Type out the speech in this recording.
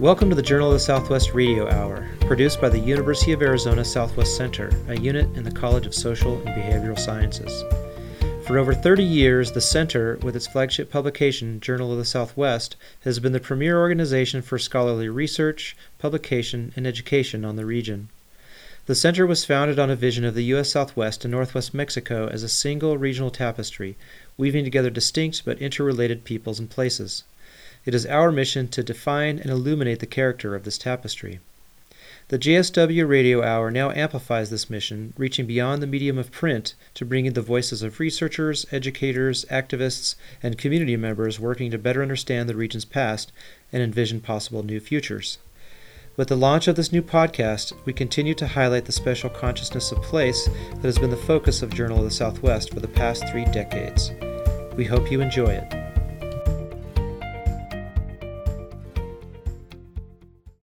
Welcome to the Journal of the Southwest Radio Hour, produced by the University of Arizona Southwest Center, a unit in the College of Social and Behavioral Sciences. For over 30 years, the Center, with its flagship publication, Journal of the Southwest, has been the premier organization for scholarly research, publication, and education on the region. The center was founded on a vision of the U.S. Southwest and Northwest Mexico as a single regional tapestry, weaving together distinct but interrelated peoples and places. It is our mission to define and illuminate the character of this tapestry. The JSW Radio Hour now amplifies this mission, reaching beyond the medium of print to bring in the voices of researchers, educators, activists, and community members working to better understand the region's past and envision possible new futures. With the launch of this new podcast, we continue to highlight the special consciousness of place that has been the focus of Journal of the Southwest for the past three decades. We hope you enjoy it.